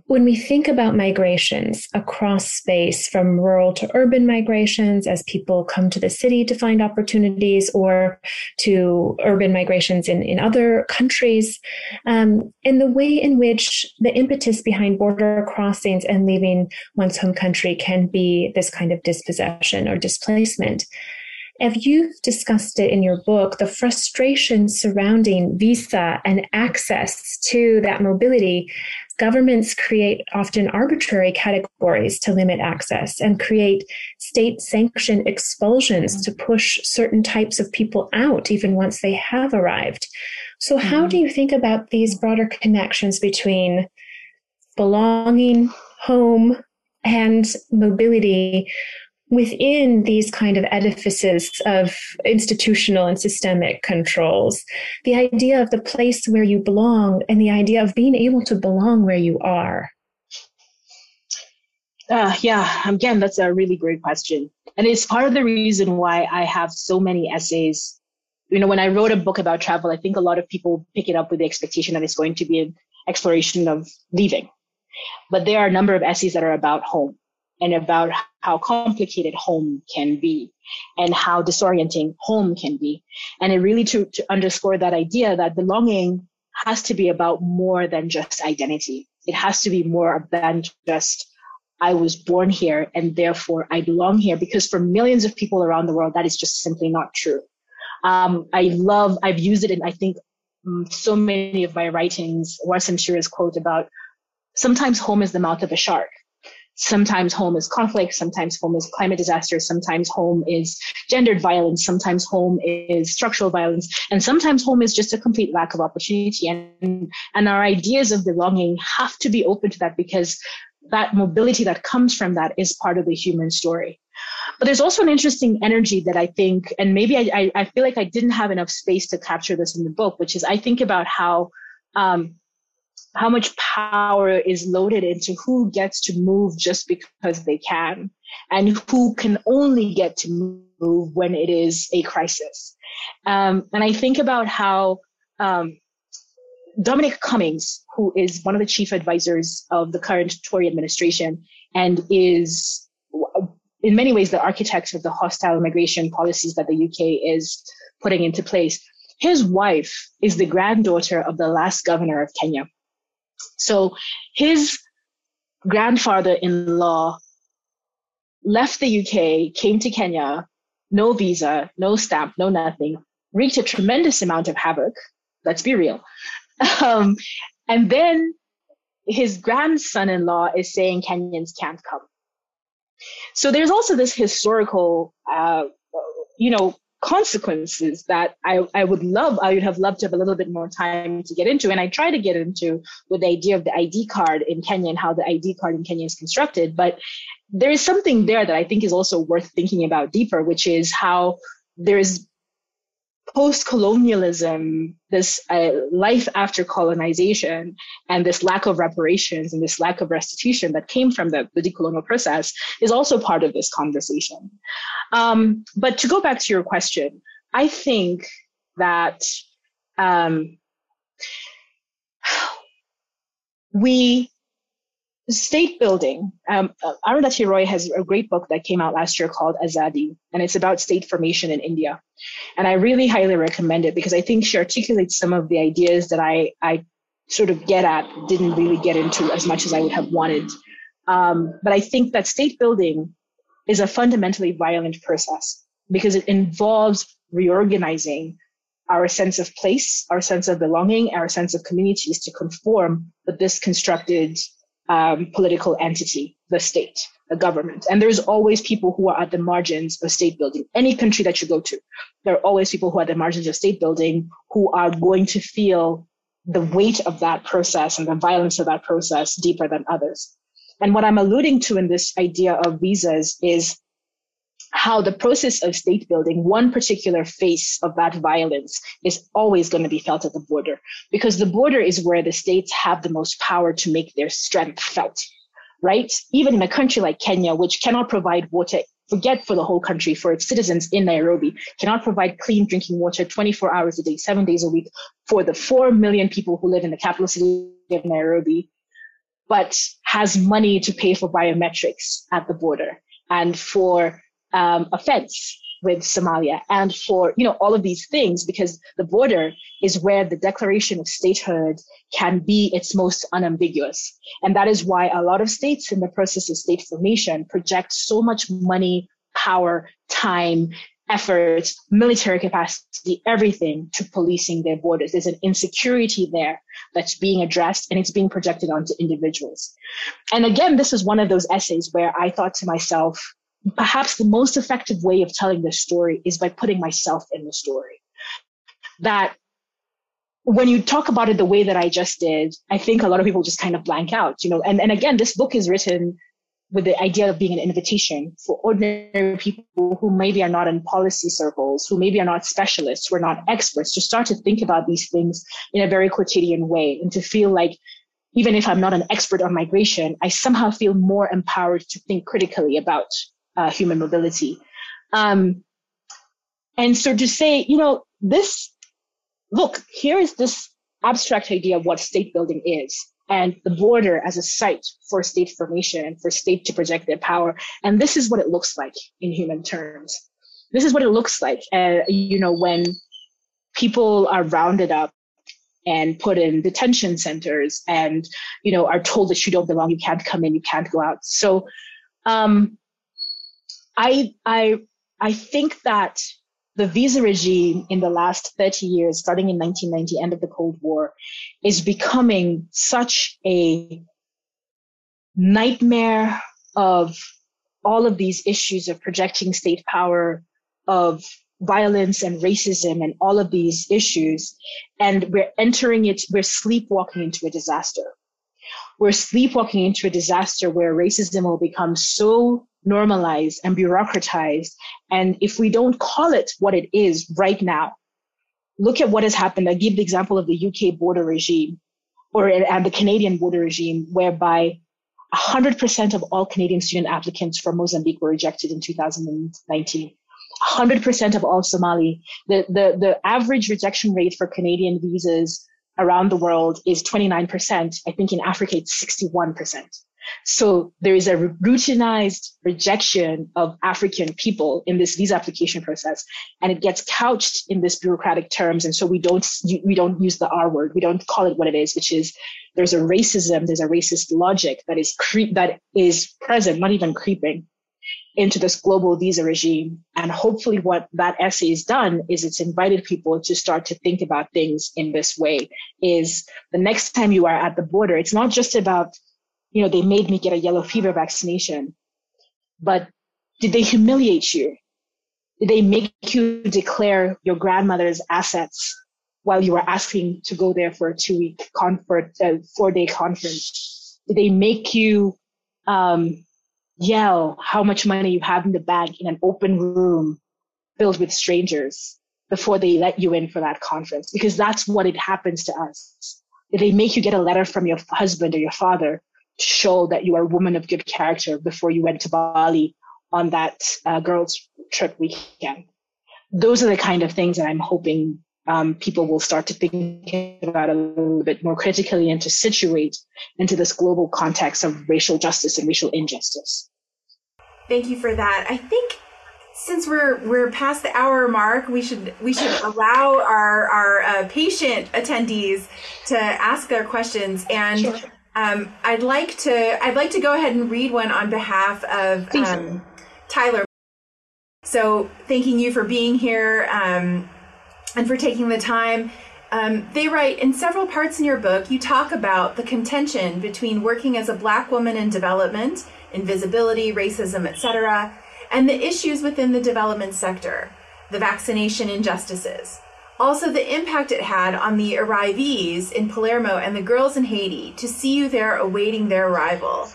when we think about migrations across space from rural to urban migrations as people come to the city to find opportunities or to urban migrations in, in other countries, um, and the way in which the impetus behind border crossings and leaving one's home country can be this kind of dispossession or displacement. If you've discussed it in your book, the frustration surrounding visa and access to that mobility governments create often arbitrary categories to limit access and create state sanctioned expulsions to push certain types of people out even once they have arrived. So, how mm-hmm. do you think about these broader connections between belonging, home, and mobility within these kind of edifices of institutional and systemic controls, the idea of the place where you belong and the idea of being able to belong where you are? Uh, yeah, again, that's a really great question. And it's part of the reason why I have so many essays. You know, when I wrote a book about travel, I think a lot of people pick it up with the expectation that it's going to be an exploration of leaving. But there are a number of essays that are about home and about how complicated home can be and how disorienting home can be. And it really to, to underscore that idea that belonging has to be about more than just identity. It has to be more than just I was born here and therefore I belong here because for millions of people around the world, that is just simply not true. Um, I love, I've used it in, I think, um, so many of my writings, Warsan Shire's quote about sometimes home is the mouth of a shark. Sometimes home is conflict. Sometimes home is climate disaster. Sometimes home is gendered violence. Sometimes home is structural violence. And sometimes home is just a complete lack of opportunity. And, and our ideas of belonging have to be open to that because that mobility that comes from that is part of the human story. But there's also an interesting energy that I think, and maybe I, I, feel like I didn't have enough space to capture this in the book, which is I think about how um, how much power is loaded into who gets to move just because they can, and who can only get to move when it is a crisis. Um, and I think about how um, Dominic Cummings, who is one of the chief advisors of the current Tory administration and is in many ways the architect of the hostile immigration policies that the UK is putting into place. His wife is the granddaughter of the last governor of Kenya. So his grandfather in law left the UK, came to Kenya, no visa, no stamp, no nothing, wreaked a tremendous amount of havoc. Let's be real. Um, and then his grandson in law is saying Kenyans can't come. So there's also this historical, uh, you know, consequences that I, I would love, I would have loved to have a little bit more time to get into. And I try to get into with the idea of the ID card in Kenya and how the ID card in Kenya is constructed. But there is something there that I think is also worth thinking about deeper, which is how there's post-colonialism, this uh, life after colonization, and this lack of reparations and this lack of restitution that came from the, the decolonial process is also part of this conversation. Um, but to go back to your question, I think that um, [SIGHS] we state building. Um, Arundhati Roy has a great book that came out last year called Azadi, and it's about state formation in India. And I really highly recommend it because I think she articulates some of the ideas that I, I sort of get at, didn't really get into as much as I would have wanted. Um, but I think that state building is a fundamentally violent process because it involves reorganizing our sense of place, our sense of belonging, our sense of communities to conform with this constructed um, political entity, the state, the government. And there's always people who are at the margins of state building. Any country that you go to, there are always people who are at the margins of state building who are going to feel the weight of that process and the violence of that process deeper than others. And what I'm alluding to in this idea of visas is how the process of state building, one particular face of that violence is always going to be felt at the border because the border is where the states have the most power to make their strength felt, right? Even in a country like Kenya, which cannot provide water, forget for the whole country, for its citizens in Nairobi, cannot provide clean drinking water 24 hours a day, seven days a week for the 4 million people who live in the capital city of Nairobi, but has money to pay for biometrics at the border and for um, a fence with Somalia and for you know all of these things because the border is where the declaration of statehood can be its most unambiguous. And that is why a lot of states in the process of state formation project so much money power time effort military capacity everything to policing their borders. There's an insecurity there that's being addressed and it's being projected onto individuals. And again this is one of those essays where i thought to myself perhaps the most effective way of telling this story is by putting myself in the story. That when you talk about it the way that I just did, I think a lot of people just kind of blank out, you know, and, and again, this book is written with the idea of being an invitation for ordinary people who maybe are not in policy circles, who maybe are not specialists, who are not experts, to start to think about these things in a very quotidian way and to feel like even if I'm not an expert on migration, I somehow feel more empowered to think critically about uh, human mobility. Um, and so to say, you know, this, look, here is this abstract idea of what state building is and the border as a site for state formation and for state to project their power. And this is what it looks like in human terms. This is what it looks like, uh, you know, when people are rounded up and put in detention centers and, you know, are told that you don't belong, you can't come in, you can't go out. So, um, I, I, I think that the visa regime in the last 30 years, starting in 1990, end of the Cold War, is becoming such a nightmare of all of these issues of projecting state power, of violence and racism and all of these issues. And we're entering it, we're sleepwalking into a disaster. We're sleepwalking into a disaster where racism will become so normalized and bureaucratized. And if we don't call it what it is right now, look at what has happened. I give the example of the UK border regime or and the Canadian border regime, whereby 100% of all Canadian student applicants for Mozambique were rejected in 2019. 100% of all Somali. The, the, the average rejection rate for Canadian visas around the world is 29%. I think in Africa, it's 61%. So there is a routinized rejection of African people in this visa application process, and it gets couched in this bureaucratic terms. And so we don't we don't use the R word. We don't call it what it is, which is there's a racism, there's a racist logic that is cre- that is present, not even creeping into this global visa regime. And hopefully what that essay has done is it's invited people to start to think about things in this way is the next time you are at the border, it's not just about you know, they made me get a yellow fever vaccination. But did they humiliate you? Did they make you declare your grandmother's assets while you were asking to go there for a two week conference, a four day conference? Did they make you um, yell how much money you have in the bank in an open room filled with strangers before they let you in for that conference? Because that's what it happens to us. They make you get a letter from your husband or your father to show that you are a woman of good character before you went to Bali on that uh, girls trip weekend. Those are the kind of things that I'm hoping um, people will start to think about a little bit more critically and to situate into this global context of racial justice and racial injustice. Thank you for that. I think since we're we're past the hour mark, we should we should allow our our uh, patient attendees to ask their questions and. Sure. Um, I'd like to I'd like to go ahead and read one on behalf of um, Tyler. So thanking you for being here um, and for taking the time. Um, they write in several parts in your book. You talk about the contention between working as a Black woman in development, invisibility, racism, etc., and the issues within the development sector, the vaccination injustices. Also, the impact it had on the arrivees in Palermo and the girls in Haiti to see you there awaiting their arrival.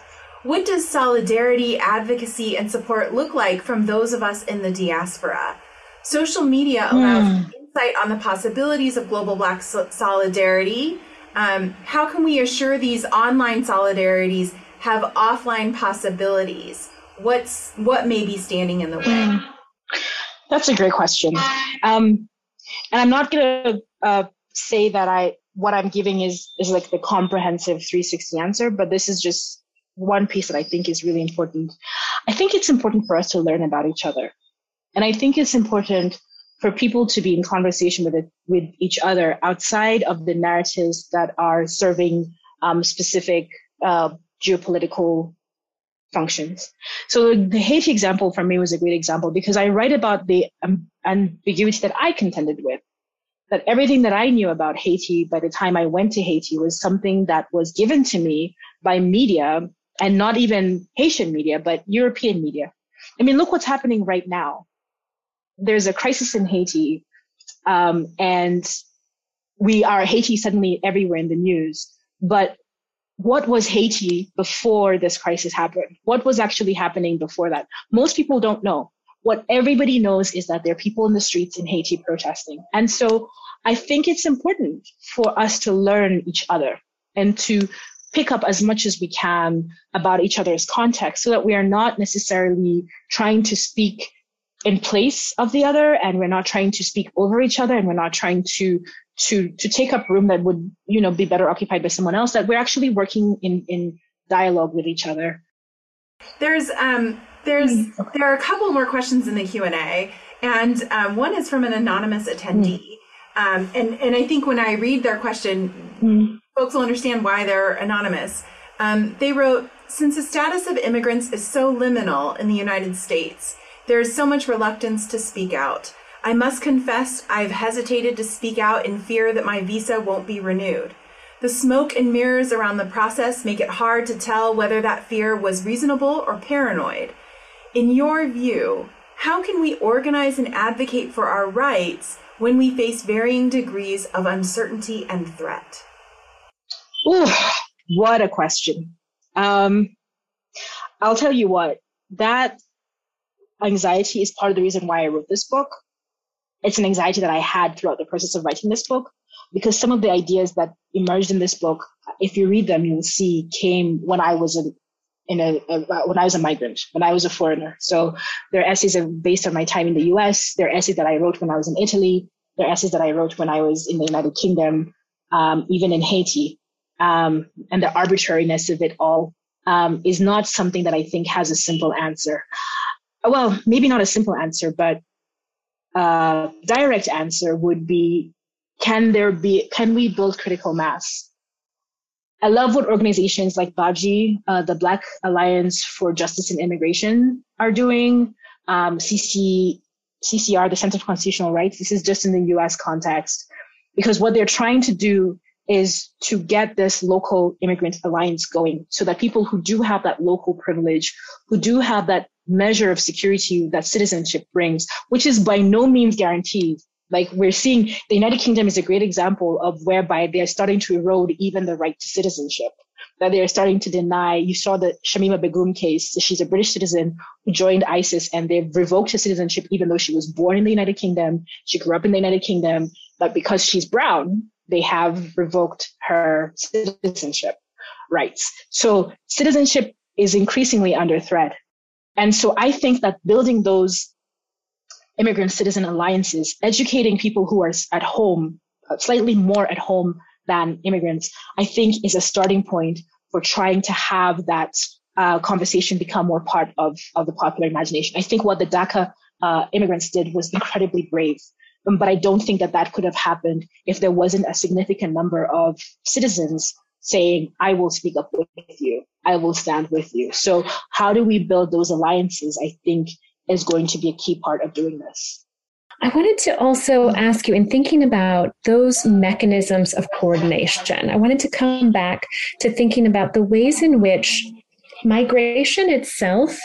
What does solidarity, advocacy, and support look like from those of us in the diaspora? Social media allows mm. Insight on the possibilities of global Black solidarity. Um, how can we assure these online solidarities have offline possibilities? What's what may be standing in the way? Mm. That's a great question. Um, and I'm not going to uh, say that I what I'm giving is is like the comprehensive 360 answer, but this is just one piece that I think is really important. I think it's important for us to learn about each other, and I think it's important for people to be in conversation with it, with each other outside of the narratives that are serving um, specific uh, geopolitical functions. So the Haiti example for me was a great example because I write about the um, ambiguity that I contended with. That everything that I knew about Haiti by the time I went to Haiti was something that was given to me by media and not even Haitian media, but European media. I mean, look what's happening right now. There's a crisis in Haiti, um, and we are Haiti suddenly everywhere in the news. But what was Haiti before this crisis happened? What was actually happening before that? Most people don't know. What everybody knows is that there are people in the streets in Haiti protesting. And so I think it's important for us to learn each other and to pick up as much as we can about each other's context so that we are not necessarily trying to speak in place of the other and we're not trying to speak over each other and we're not trying to to to take up room that would you know be better occupied by someone else that we're actually working in in dialogue with each other there's um there's mm. there are a couple more questions in the q&a and um, one is from an anonymous attendee mm. um, and and i think when i read their question mm. folks will understand why they're anonymous um, they wrote since the status of immigrants is so liminal in the united states there is so much reluctance to speak out I must confess I've hesitated to speak out in fear that my visa won't be renewed. The smoke and mirrors around the process make it hard to tell whether that fear was reasonable or paranoid. In your view, how can we organize and advocate for our rights when we face varying degrees of uncertainty and threat? Ooh, what a question. Um, I'll tell you what, that anxiety is part of the reason why I wrote this book it's an anxiety that I had throughout the process of writing this book because some of the ideas that emerged in this book, if you read them, you'll see came when I was a, in a, a, when I was a migrant, when I was a foreigner. So their essays are based on my time in the U.S. Their essays that I wrote when I was in Italy. Their essays that I wrote when I was in the United Kingdom, um, even in Haiti. Um, and the arbitrariness of it all um, is not something that I think has a simple answer. Well, maybe not a simple answer, but uh, direct answer would be can there be can we build critical mass? I love what organizations like BAJI uh, the black alliance for justice and immigration are doing. Um, cc ccr the center for constitutional rights. This is just in the us context. Because what they're trying to do is to get this local immigrant alliance going so that people who do have that local privilege who do have that measure of security that citizenship brings, which is by no means guaranteed. Like we're seeing the United Kingdom is a great example of whereby they are starting to erode even the right to citizenship. That they are starting to deny. You saw the Shamima Begum case. She's a British citizen who joined ISIS and they've revoked her citizenship even though she was born in the United Kingdom. She grew up in the United Kingdom, but because she's brown, they have revoked her citizenship rights. So citizenship is increasingly under threat. And so I think that building those immigrant citizen alliances, educating people who are at home, uh, slightly more at home than immigrants, I think is a starting point for trying to have that uh, conversation become more part of, of the popular imagination. I think what the DACA uh, immigrants did was [LAUGHS] incredibly brave. Um, but I don't think that that could have happened if there wasn't a significant number of citizens saying, I will speak up with you. I will stand with you. So how do we build those alliances? I think is going to be a key part of doing this. I wanted to also ask you, in thinking about those mechanisms of coordination, I wanted to come back to thinking about the ways in which migration itself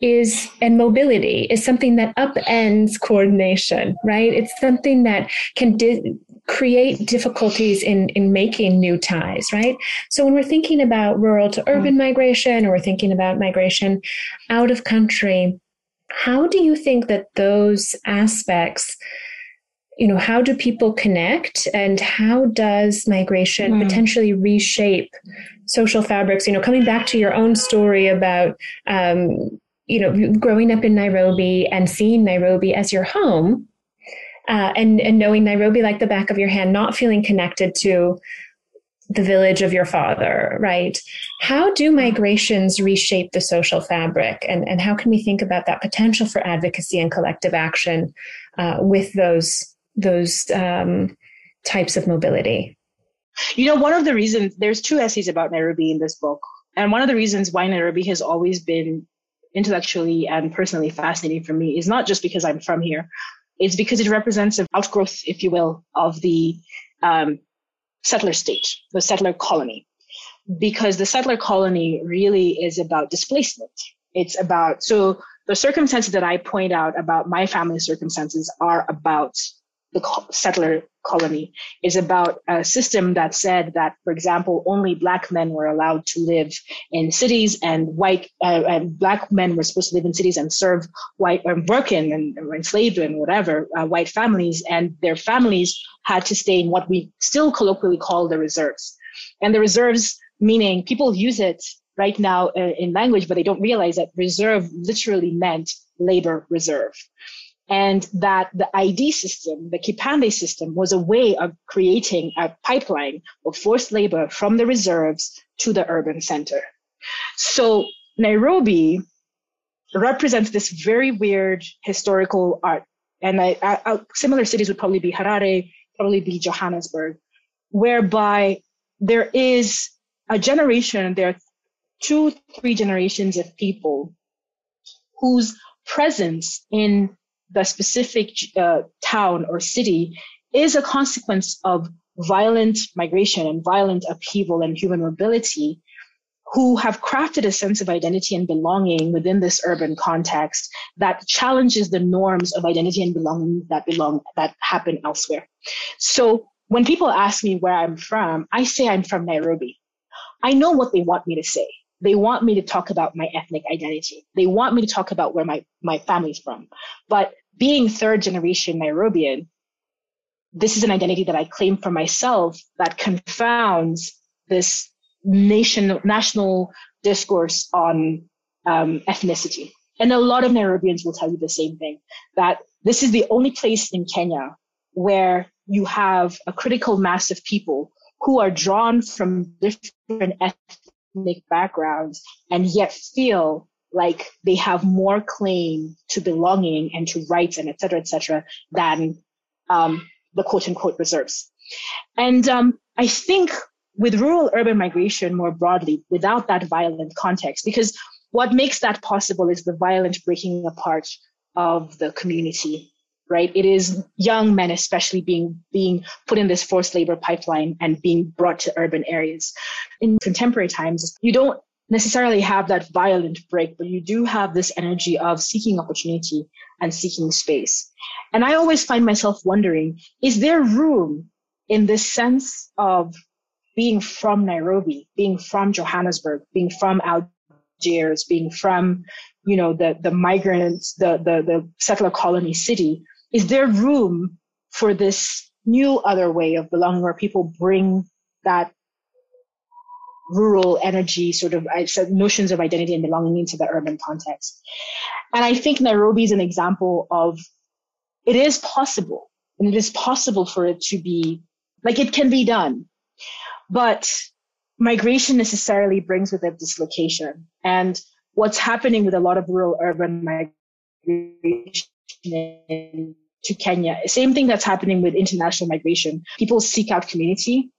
is and mobility is something that upends coordination right it's something that can di- create difficulties in, in making new ties, right? So when we're thinking about rural to urban mm. migration or we're thinking about migration out of country, how do you think that those aspects you know how do people connect and how does migration mm. potentially reshape social fabrics you know coming back to your own story about um, you know growing up in nairobi and seeing nairobi as your home uh, and and knowing Nairobi like the back of your hand, not feeling connected to the village of your father, right? How do migrations reshape the social fabric, and and how can we think about that potential for advocacy and collective action uh, with those those um, types of mobility? You know, one of the reasons there's two essays about Nairobi in this book, and one of the reasons why Nairobi has always been intellectually and personally fascinating for me is not just because I'm from here, it's because it represents an outgrowth, if you will, of the um, settler state, the settler colony. Because the settler colony really is about displacement. It's about, so the circumstances that I point out about my family circumstances are about the settler colony is about a system that said that, for example, only black men were allowed to live in cities and white uh, and black men were supposed to live in cities and serve white or work in and enslaved and whatever uh, white families and their families had to stay in what we still colloquially call the reserves. And the reserves meaning people use it right now uh, in language, but they don't realize that reserve literally meant labor reserve and that the ID system, the Kipande system, was a way of creating a pipeline of forced labor from the reserves to the urban center. So Nairobi represents this very weird historical art. And I, I, similar cities would probably be Harare, probably be Johannesburg, whereby there is a generation, there are two, three generations of people whose presence in the specific uh, town or city is a consequence of violent migration and violent upheaval and human mobility who have crafted a sense of identity and belonging within this urban context that challenges the norms of identity and belonging that belong that happen elsewhere. So when people ask me where I'm from, I say I'm from Nairobi. I know what they want me to say. They want me to talk about my ethnic identity. They want me to talk about where my, my family's from. But being third generation Nairobian, this is an identity that I claim for myself that confounds this nation, national discourse on um, ethnicity. And a lot of Nairobians will tell you the same thing, that this is the only place in Kenya where you have a critical mass of people who are drawn from different ethnic backgrounds and yet feel like they have more claim to belonging and to rights and et cetera, et cetera, than um, the quote unquote reserves. And um, I think with rural urban migration more broadly, without that violent context, because what makes that possible is the violent breaking apart of the community right? It is young men, especially being being put in this forced labor pipeline and being brought to urban areas. In contemporary times, you don't necessarily have that violent break, but you do have this energy of seeking opportunity and seeking space. And I always find myself wondering, is there room in this sense of being from Nairobi, being from Johannesburg, being from Algiers, being from, you know, the, the migrants, the, the, the settler colony city, is there room for this new other way of belonging where people bring that rural energy sort of uh, notions of identity and belonging into the urban context. And I think Nairobi is an example of it is possible and it is possible for it to be like it can be done. But migration necessarily brings with it dislocation. And what's happening with a lot of rural urban migration to Kenya, same thing that's happening with international migration. People seek out community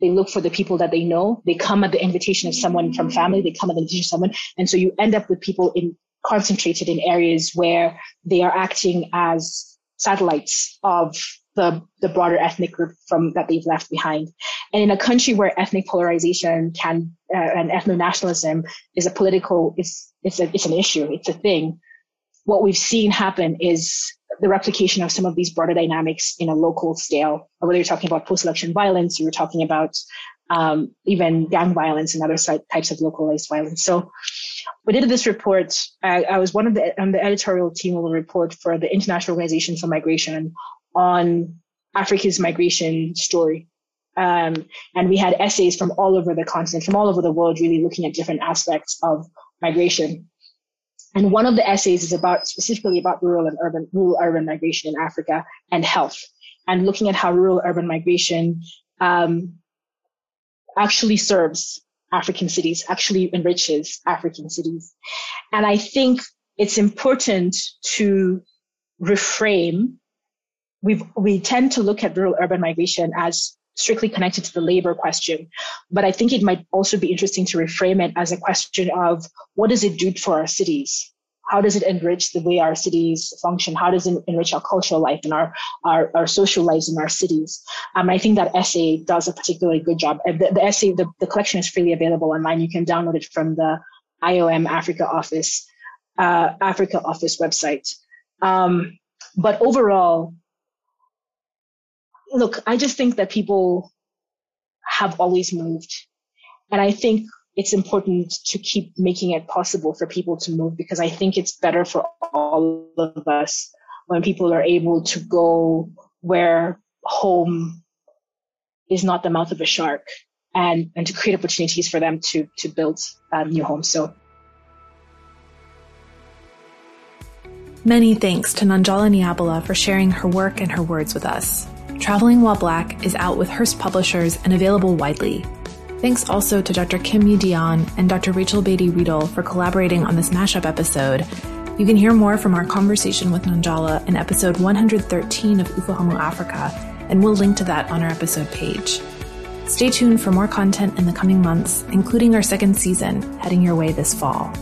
they look for the people that they know. They come at the invitation of someone from family. They come at the invitation of someone. And so you end up with people in concentrated in areas where they are acting as satellites of the, the broader ethnic group from that they've left behind. And in a country where ethnic polarization can uh, and ethno nationalism is a political, it's, it's a, it's an issue. It's a thing. What we've seen happen is the replication of some of these broader dynamics in a local scale, whether you're talking about post-election violence, you're talking about um, even gang violence and other types of localized violence. So we did this report. I, I was one of the on the editorial team of the report for the International Organization for Migration on Africa's migration story. Um, and we had essays from all over the continent, from all over the world, really looking at different aspects of migration. And one of the essays is about specifically about rural and urban, rural urban migration in Africa and health and looking at how rural urban migration um, actually serves African cities, actually enriches African cities. And I think it's important to reframe. we we tend to look at rural urban migration as strictly connected to the labor question. But I think it might also be interesting to reframe it as a question of what does it do for our cities? How does it enrich the way our cities function? How does it enrich our cultural life and our, our, our social lives in our cities? Um, I think that essay does a particularly good job. The, the essay, the, the collection is freely available online. You can download it from the IOM Africa office, uh, Africa office website. Um, but overall, look, I just think that people have always moved. And I think it's important to keep making it possible for people to move because I think it's better for all of us when people are able to go where home is not the mouth of a shark and, and to create opportunities for them to, to build um, new homes. So Many thanks to Nanjala Nyabola for sharing her work and her words with us. Traveling While Black is out with Hurst Publishers and available widely. Thanks also to Dr. Kim Yi Dionne and Dr. Rachel Beatty Riedel for collaborating on this mashup episode. You can hear more from our conversation with Nanjala in episode 113 of Ufahamu Africa, and we'll link to that on our episode page. Stay tuned for more content in the coming months, including our second season heading your way this fall.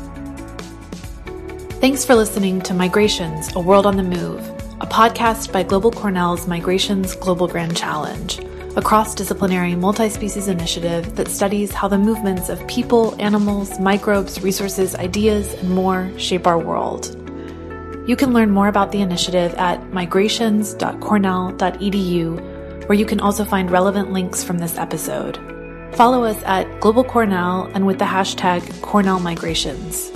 Thanks for listening to Migrations, A World on the Move, a podcast by Global Cornell's Migrations Global Grand Challenge, a cross disciplinary multi species initiative that studies how the movements of people, animals, microbes, resources, ideas, and more shape our world. You can learn more about the initiative at migrations.cornell.edu, where you can also find relevant links from this episode. Follow us at Global Cornell and with the hashtag Cornell Migrations.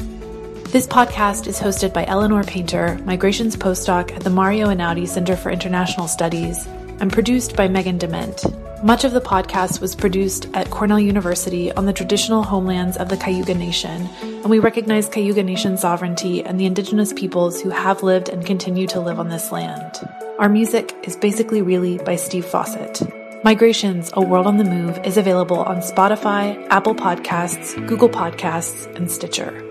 This podcast is hosted by Eleanor Painter, migrations postdoc at the Mario Einaudi Center for International Studies, and produced by Megan Dement. Much of the podcast was produced at Cornell University on the traditional homelands of the Cayuga Nation, and we recognize Cayuga Nation sovereignty and the indigenous peoples who have lived and continue to live on this land. Our music is basically really by Steve Fawcett. Migrations, A World on the Move is available on Spotify, Apple Podcasts, Google Podcasts, and Stitcher.